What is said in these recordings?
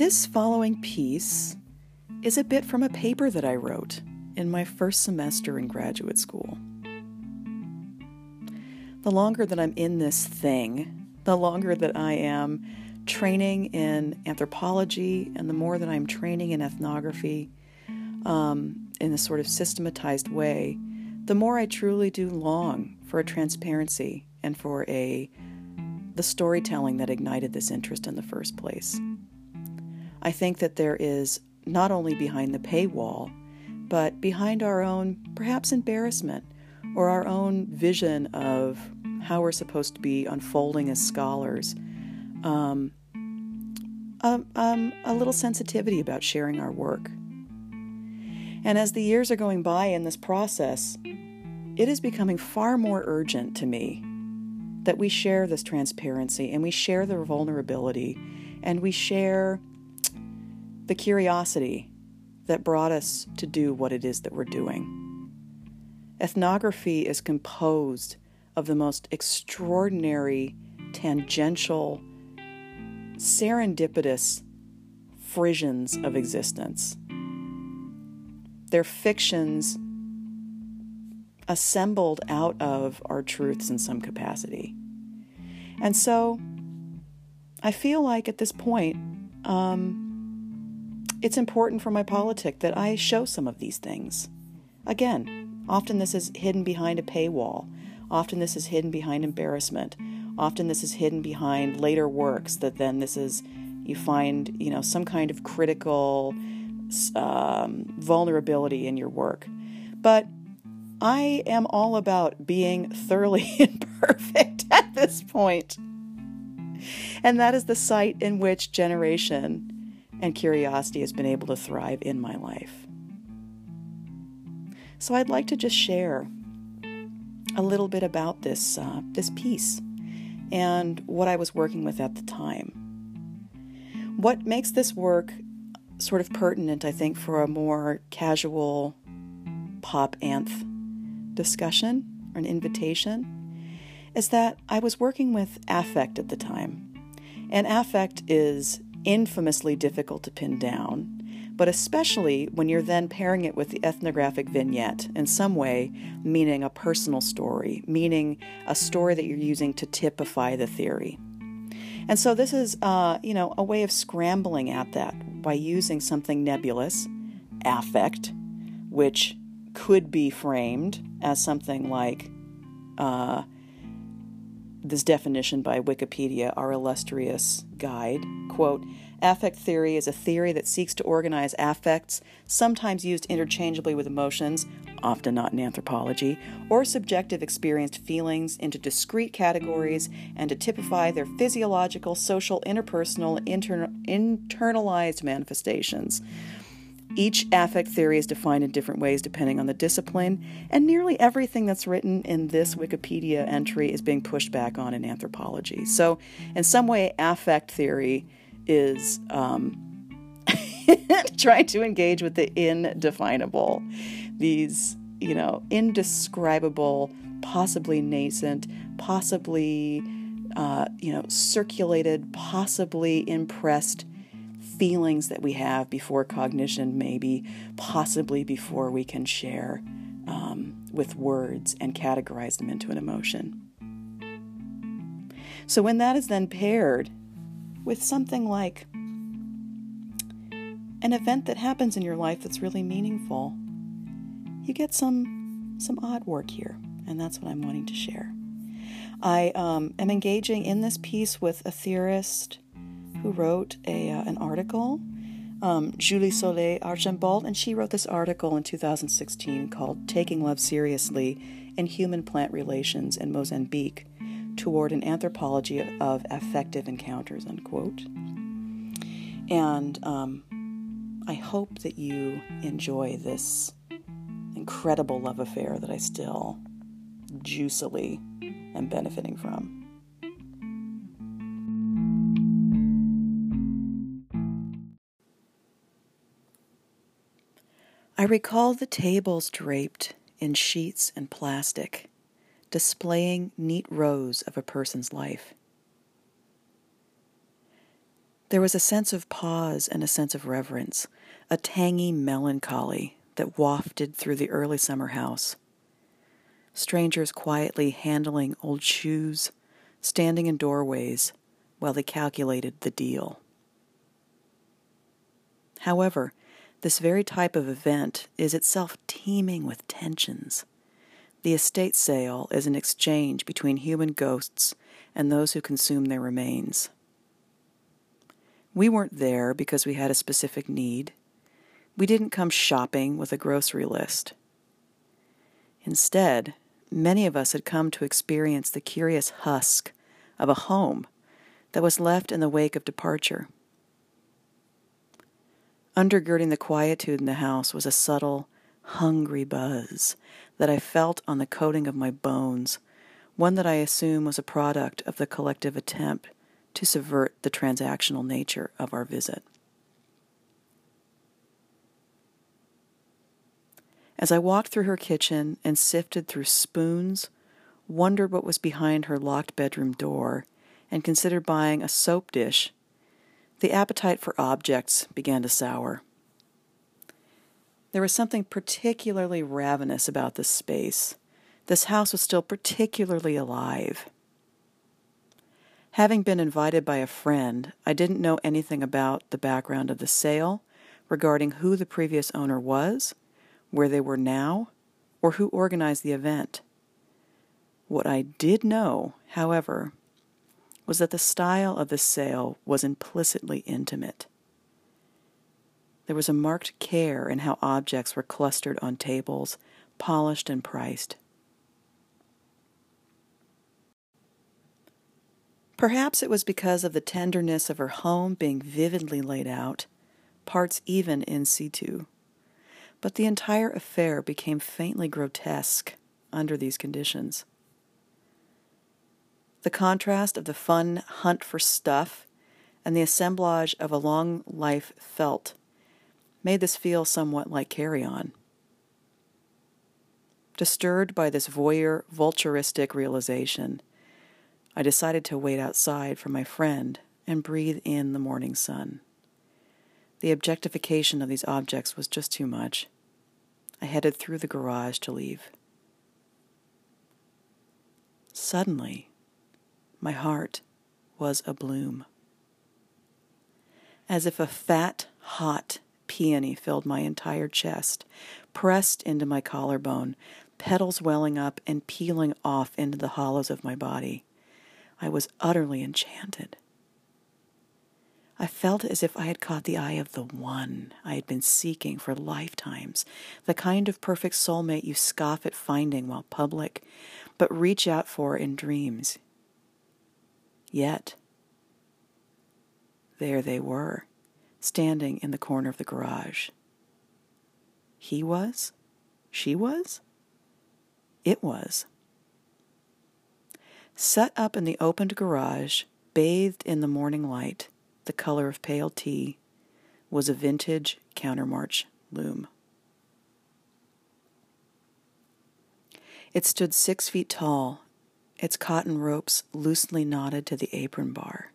This following piece is a bit from a paper that I wrote in my first semester in graduate school. The longer that I'm in this thing, the longer that I am training in anthropology and the more that I'm training in ethnography um, in a sort of systematized way, the more I truly do long for a transparency and for a the storytelling that ignited this interest in the first place. I think that there is not only behind the paywall, but behind our own perhaps embarrassment or our own vision of how we're supposed to be unfolding as scholars, um, a, um, a little sensitivity about sharing our work. And as the years are going by in this process, it is becoming far more urgent to me that we share this transparency and we share the vulnerability and we share the curiosity that brought us to do what it is that we're doing. Ethnography is composed of the most extraordinary, tangential, serendipitous frissions of existence. They're fictions assembled out of our truths in some capacity. And so I feel like at this point, um, it's important for my politic that I show some of these things. Again, often this is hidden behind a paywall. Often this is hidden behind embarrassment. Often this is hidden behind later works that then this is, you find, you know, some kind of critical um, vulnerability in your work. But I am all about being thoroughly imperfect at this point. And that is the site in which generation and curiosity has been able to thrive in my life. So I'd like to just share a little bit about this uh, this piece and what I was working with at the time. What makes this work sort of pertinent, I think, for a more casual pop anth discussion or an invitation is that I was working with affect at the time. And affect is infamously difficult to pin down, but especially when you're then pairing it with the ethnographic vignette in some way, meaning a personal story, meaning a story that you're using to typify the theory. And so this is, uh, you know, a way of scrambling at that by using something nebulous, affect, which could be framed as something like uh, this definition by Wikipedia, our illustrious guide. Quote, Affect theory is a theory that seeks to organize affects, sometimes used interchangeably with emotions, often not in anthropology, or subjective experienced feelings into discrete categories and to typify their physiological, social, interpersonal, inter- internalized manifestations. Each affect theory is defined in different ways depending on the discipline, and nearly everything that's written in this Wikipedia entry is being pushed back on in anthropology. So, in some way, affect theory is um, trying to engage with the indefinable, these, you know, indescribable, possibly nascent, possibly, uh, you know, circulated, possibly impressed feelings that we have before cognition, maybe, possibly before we can share um, with words and categorize them into an emotion. So, when that is then paired with something like an event that happens in your life that's really meaningful, you get some some odd work here, and that's what I'm wanting to share. I um, am engaging in this piece with a theorist who wrote a, uh, an article, um, Julie Soleil Archambault, and she wrote this article in 2016 called Taking Love Seriously in Human Plant Relations in Mozambique Toward an Anthropology of Affective Encounters, unquote. And um, I hope that you enjoy this incredible love affair that I still juicily am benefiting from. I recall the tables draped in sheets and plastic, displaying neat rows of a person's life. There was a sense of pause and a sense of reverence, a tangy melancholy that wafted through the early summer house. Strangers quietly handling old shoes, standing in doorways while they calculated the deal. However, this very type of event is itself teeming with tensions. The estate sale is an exchange between human ghosts and those who consume their remains. We weren't there because we had a specific need. We didn't come shopping with a grocery list. Instead, many of us had come to experience the curious husk of a home that was left in the wake of departure. Undergirding the quietude in the house was a subtle, hungry buzz that I felt on the coating of my bones, one that I assume was a product of the collective attempt to subvert the transactional nature of our visit. As I walked through her kitchen and sifted through spoons, wondered what was behind her locked bedroom door, and considered buying a soap dish, the appetite for objects began to sour. There was something particularly ravenous about this space. This house was still particularly alive. Having been invited by a friend, I didn't know anything about the background of the sale, regarding who the previous owner was, where they were now, or who organized the event. What I did know, however, was that the style of the sale was implicitly intimate. There was a marked care in how objects were clustered on tables, polished and priced. Perhaps it was because of the tenderness of her home being vividly laid out, parts even in situ. But the entire affair became faintly grotesque under these conditions. The contrast of the fun hunt for stuff and the assemblage of a long life felt made this feel somewhat like carry on. Disturbed by this voyeur vulturistic realization, I decided to wait outside for my friend and breathe in the morning sun. The objectification of these objects was just too much. I headed through the garage to leave. Suddenly, my heart was abloom. As if a fat, hot peony filled my entire chest, pressed into my collarbone, petals welling up and peeling off into the hollows of my body. I was utterly enchanted. I felt as if I had caught the eye of the one I had been seeking for lifetimes, the kind of perfect soulmate you scoff at finding while public, but reach out for in dreams. Yet, there they were, standing in the corner of the garage. He was? She was? It was. Set up in the opened garage, bathed in the morning light, the color of pale tea, was a vintage countermarch loom. It stood six feet tall, its cotton ropes loosely knotted to the apron bar.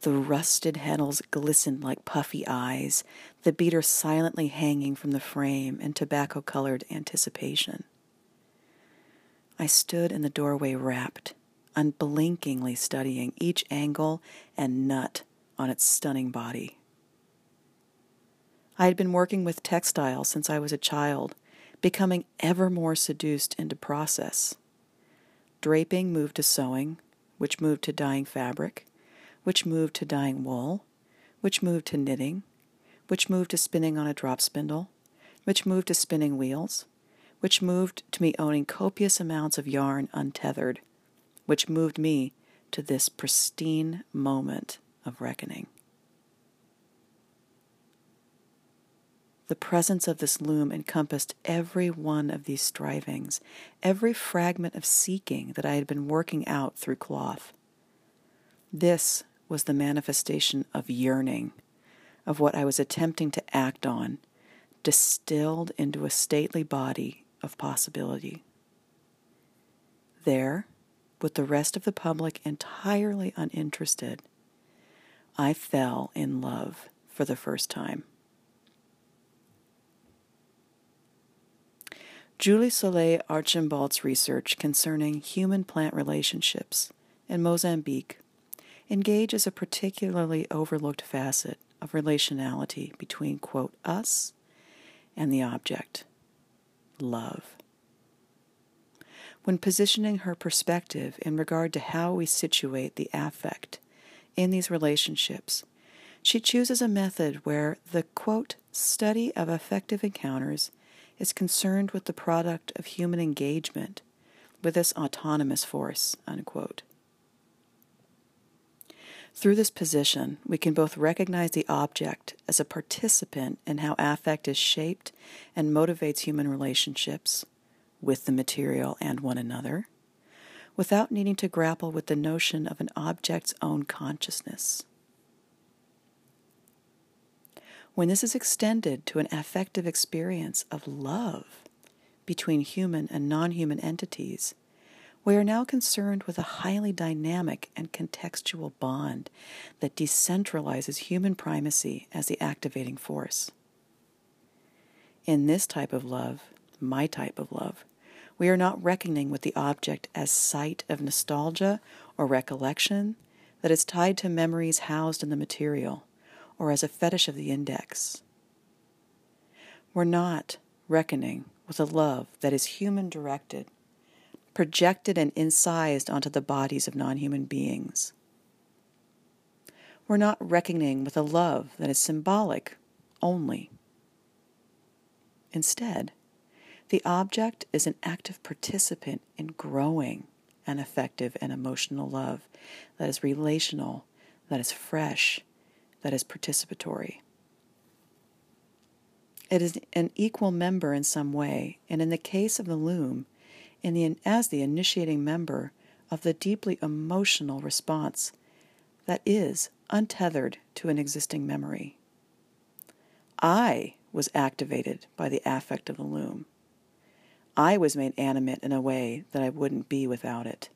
The rusted handles glistened like puffy eyes, the beater silently hanging from the frame in tobacco colored anticipation. I stood in the doorway rapt, unblinkingly studying each angle and nut on its stunning body. I had been working with textiles since I was a child, becoming ever more seduced into process. Draping moved to sewing, which moved to dyeing fabric, which moved to dyeing wool, which moved to knitting, which moved to spinning on a drop spindle, which moved to spinning wheels, which moved to me owning copious amounts of yarn untethered, which moved me to this pristine moment of reckoning. The presence of this loom encompassed every one of these strivings, every fragment of seeking that I had been working out through cloth. This was the manifestation of yearning, of what I was attempting to act on, distilled into a stately body of possibility. There, with the rest of the public entirely uninterested, I fell in love for the first time. Julie Soleil Archambault's research concerning human plant relationships in Mozambique engages a particularly overlooked facet of relationality between, quote, us and the object, love. When positioning her perspective in regard to how we situate the affect in these relationships, she chooses a method where the, quote, study of affective encounters is concerned with the product of human engagement with this autonomous force, unquote. Through this position, we can both recognize the object as a participant in how affect is shaped and motivates human relationships with the material and one another, without needing to grapple with the notion of an object's own consciousness. When this is extended to an affective experience of love between human and non human entities, we are now concerned with a highly dynamic and contextual bond that decentralizes human primacy as the activating force. In this type of love, my type of love, we are not reckoning with the object as site of nostalgia or recollection that is tied to memories housed in the material or as a fetish of the index. We're not reckoning with a love that is human directed, projected and incised onto the bodies of non human beings. We're not reckoning with a love that is symbolic only. Instead, the object is an active participant in growing an affective and emotional love that is relational, that is fresh, that is participatory. It is an equal member in some way, and in the case of the loom, in the, as the initiating member of the deeply emotional response that is untethered to an existing memory. I was activated by the affect of the loom. I was made animate in a way that I wouldn't be without it.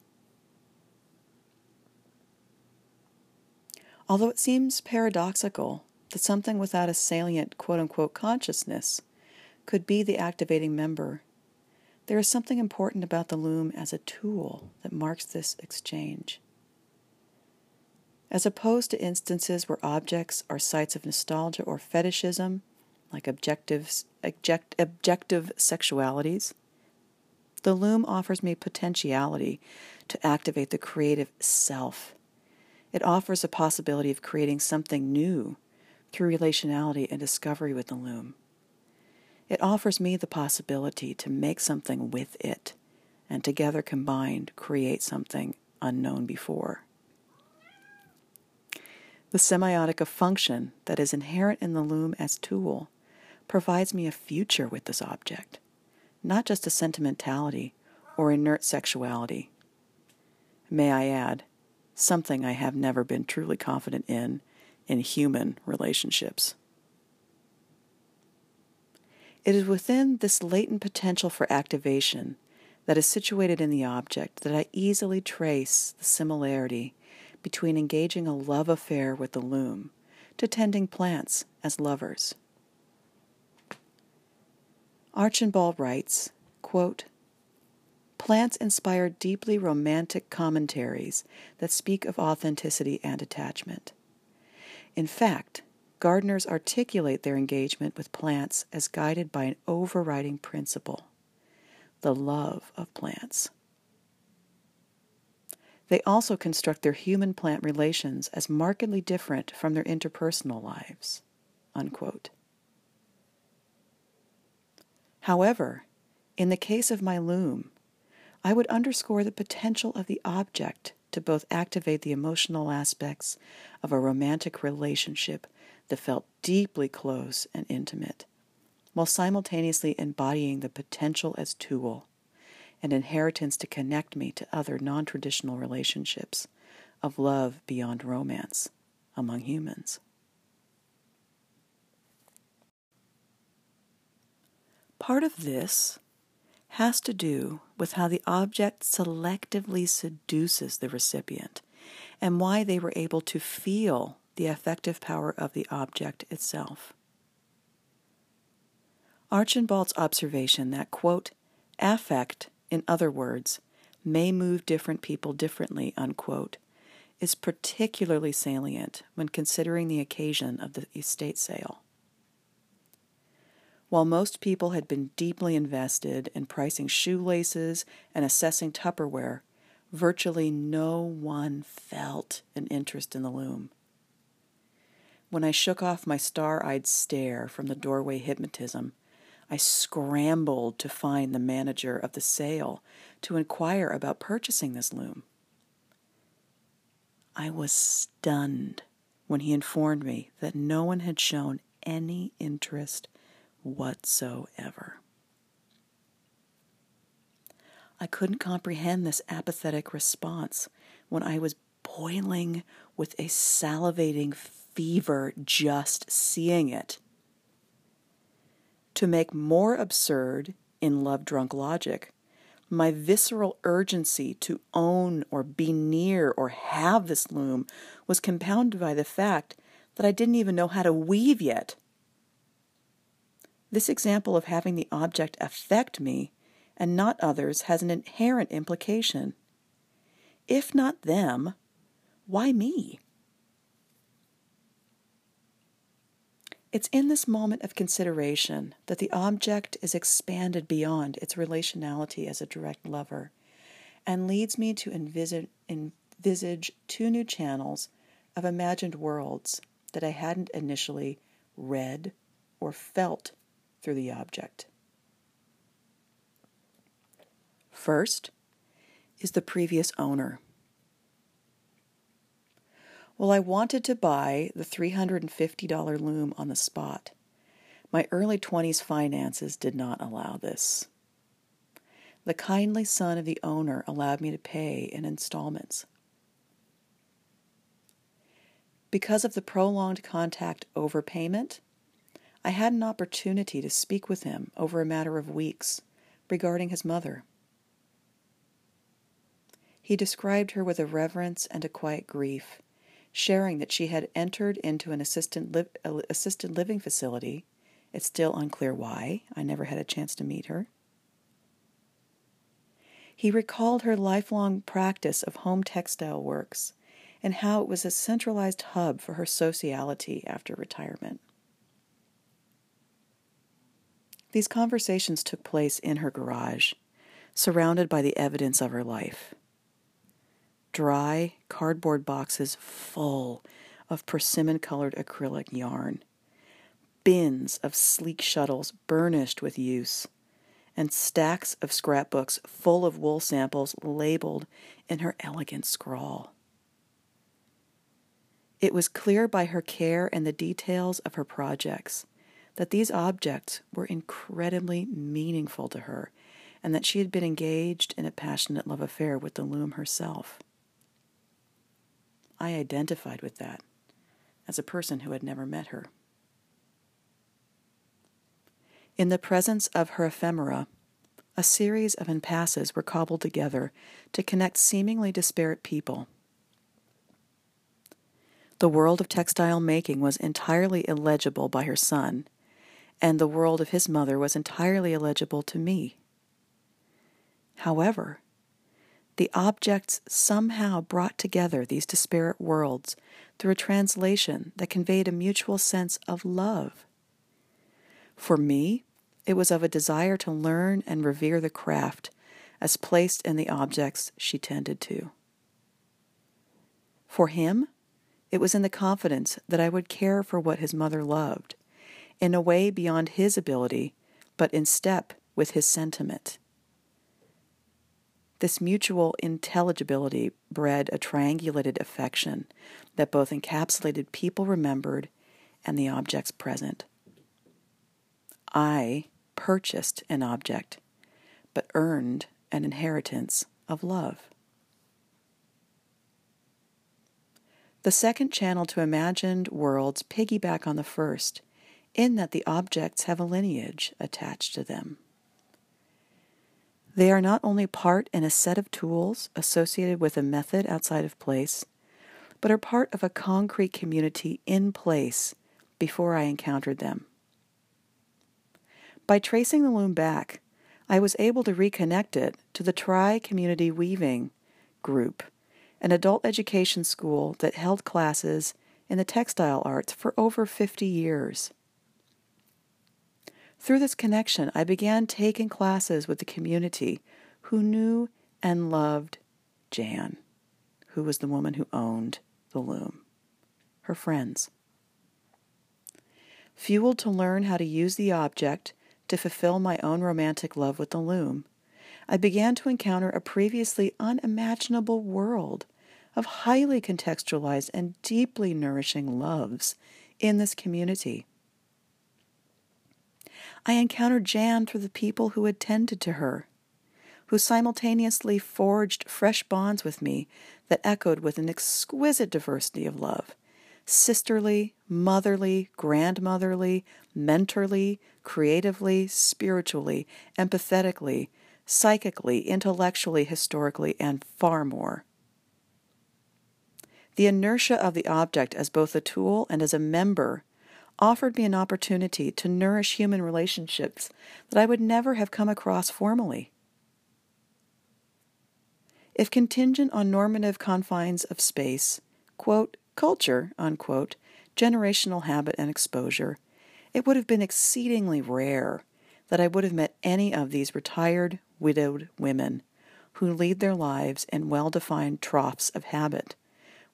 Although it seems paradoxical that something without a salient quote unquote consciousness could be the activating member, there is something important about the loom as a tool that marks this exchange. As opposed to instances where objects are sites of nostalgia or fetishism, like objective, object, objective sexualities, the loom offers me potentiality to activate the creative self it offers a possibility of creating something new through relationality and discovery with the loom. It offers me the possibility to make something with it and together combined create something unknown before. The semiotic function that is inherent in the loom as tool provides me a future with this object, not just a sentimentality or inert sexuality. May I add, something I have never been truly confident in in human relationships. It is within this latent potential for activation that is situated in the object that I easily trace the similarity between engaging a love affair with the loom to tending plants as lovers. Archambault writes, quote, Plants inspire deeply romantic commentaries that speak of authenticity and attachment. In fact, gardeners articulate their engagement with plants as guided by an overriding principle the love of plants. They also construct their human plant relations as markedly different from their interpersonal lives. Unquote. However, in the case of my loom, I would underscore the potential of the object to both activate the emotional aspects of a romantic relationship that felt deeply close and intimate, while simultaneously embodying the potential as tool, an inheritance to connect me to other non traditional relationships of love beyond romance among humans. Part of this has to do with how the object selectively seduces the recipient and why they were able to feel the affective power of the object itself. Archambault's observation that, quote, affect, in other words, may move different people differently, unquote, is particularly salient when considering the occasion of the estate sale. While most people had been deeply invested in pricing shoelaces and assessing Tupperware, virtually no one felt an interest in the loom. When I shook off my star eyed stare from the doorway hypnotism, I scrambled to find the manager of the sale to inquire about purchasing this loom. I was stunned when he informed me that no one had shown any interest whatsoever. I couldn't comprehend this apathetic response when I was boiling with a salivating fever just seeing it. To make more absurd, in love drunk logic, my visceral urgency to own or be near or have this loom was compounded by the fact that I didn't even know how to weave yet. This example of having the object affect me and not others has an inherent implication. If not them, why me? It's in this moment of consideration that the object is expanded beyond its relationality as a direct lover and leads me to envisage, envisage two new channels of imagined worlds that I hadn't initially read or felt through the object. First is the previous owner. Well, I wanted to buy the $350 loom on the spot. My early 20s finances did not allow this. The kindly son of the owner allowed me to pay in installments. Because of the prolonged contact overpayment, I had an opportunity to speak with him over a matter of weeks regarding his mother. He described her with a reverence and a quiet grief sharing that she had entered into an assisted, li- assisted living facility. It's still unclear why. I never had a chance to meet her. He recalled her lifelong practice of home textile works and how it was a centralized hub for her sociality after retirement. These conversations took place in her garage, surrounded by the evidence of her life dry cardboard boxes full of persimmon colored acrylic yarn, bins of sleek shuttles burnished with use, and stacks of scrapbooks full of wool samples labeled in her elegant scrawl. It was clear by her care and the details of her projects that these objects were incredibly meaningful to her and that she had been engaged in a passionate love affair with the loom herself. I identified with that as a person who had never met her. In the presence of her ephemera, a series of impasses were cobbled together to connect seemingly disparate people. The world of textile making was entirely illegible by her son, and the world of his mother was entirely illegible to me. However, the objects somehow brought together these disparate worlds through a translation that conveyed a mutual sense of love. For me, it was of a desire to learn and revere the craft as placed in the objects she tended to. For him, it was in the confidence that I would care for what his mother loved, in a way beyond his ability, but in step with his sentiment. This mutual intelligibility bred a triangulated affection that both encapsulated people remembered and the objects present. I purchased an object, but earned an inheritance of love. The second channel to imagined worlds piggyback on the first, in that the objects have a lineage attached to them. They are not only part in a set of tools associated with a method outside of place, but are part of a concrete community in place before I encountered them. By tracing the loom back, I was able to reconnect it to the Tri Community Weaving group, an adult education school that held classes in the textile arts for over 50 years. Through this connection, I began taking classes with the community who knew and loved Jan, who was the woman who owned the loom, her friends. Fueled to learn how to use the object to fulfill my own romantic love with the loom, I began to encounter a previously unimaginable world of highly contextualized and deeply nourishing loves in this community. I encountered Jan through the people who attended to her, who simultaneously forged fresh bonds with me that echoed with an exquisite diversity of love sisterly, motherly, grandmotherly, mentorly, creatively, spiritually, empathetically, psychically, intellectually, historically, and far more. The inertia of the object as both a tool and as a member offered me an opportunity to nourish human relationships that I would never have come across formally. If contingent on normative confines of space, quote, culture, unquote, generational habit and exposure, it would have been exceedingly rare that I would have met any of these retired, widowed women who lead their lives in well defined troughs of habit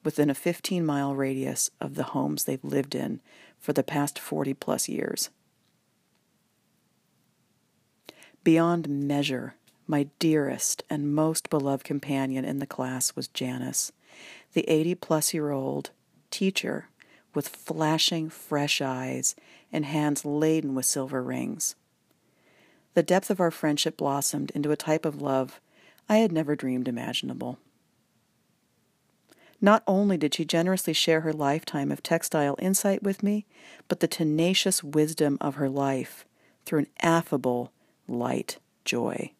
within a 15 mile radius of the homes they've lived in for the past 40 plus years. Beyond measure, my dearest and most beloved companion in the class was Janice, the 80 plus year old teacher with flashing fresh eyes and hands laden with silver rings. The depth of our friendship blossomed into a type of love I had never dreamed imaginable. Not only did she generously share her lifetime of textile insight with me, but the tenacious wisdom of her life through an affable, light joy.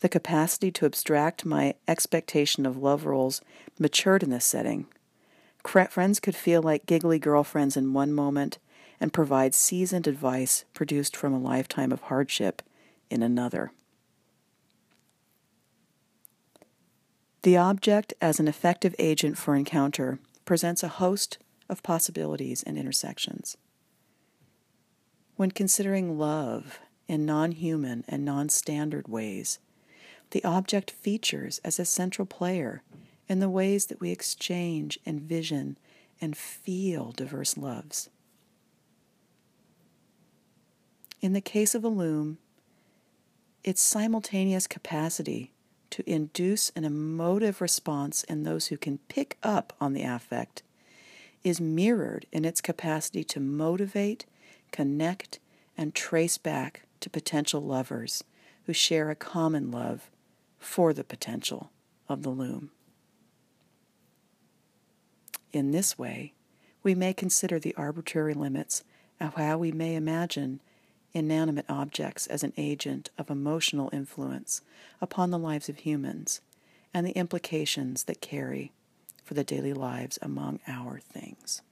The capacity to abstract my expectation of love roles matured in this setting. Friends could feel like giggly girlfriends in one moment and provide seasoned advice produced from a lifetime of hardship in another. The object, as an effective agent for encounter, presents a host of possibilities and intersections. When considering love in non human and non standard ways, the object features as a central player in the ways that we exchange, envision, and feel diverse loves. In the case of a loom, its simultaneous capacity to induce an emotive response in those who can pick up on the affect is mirrored in its capacity to motivate, connect, and trace back to potential lovers who share a common love for the potential of the loom. In this way, we may consider the arbitrary limits of how we may imagine inanimate objects as an agent of emotional influence upon the lives of humans and the implications that carry for the daily lives among our things.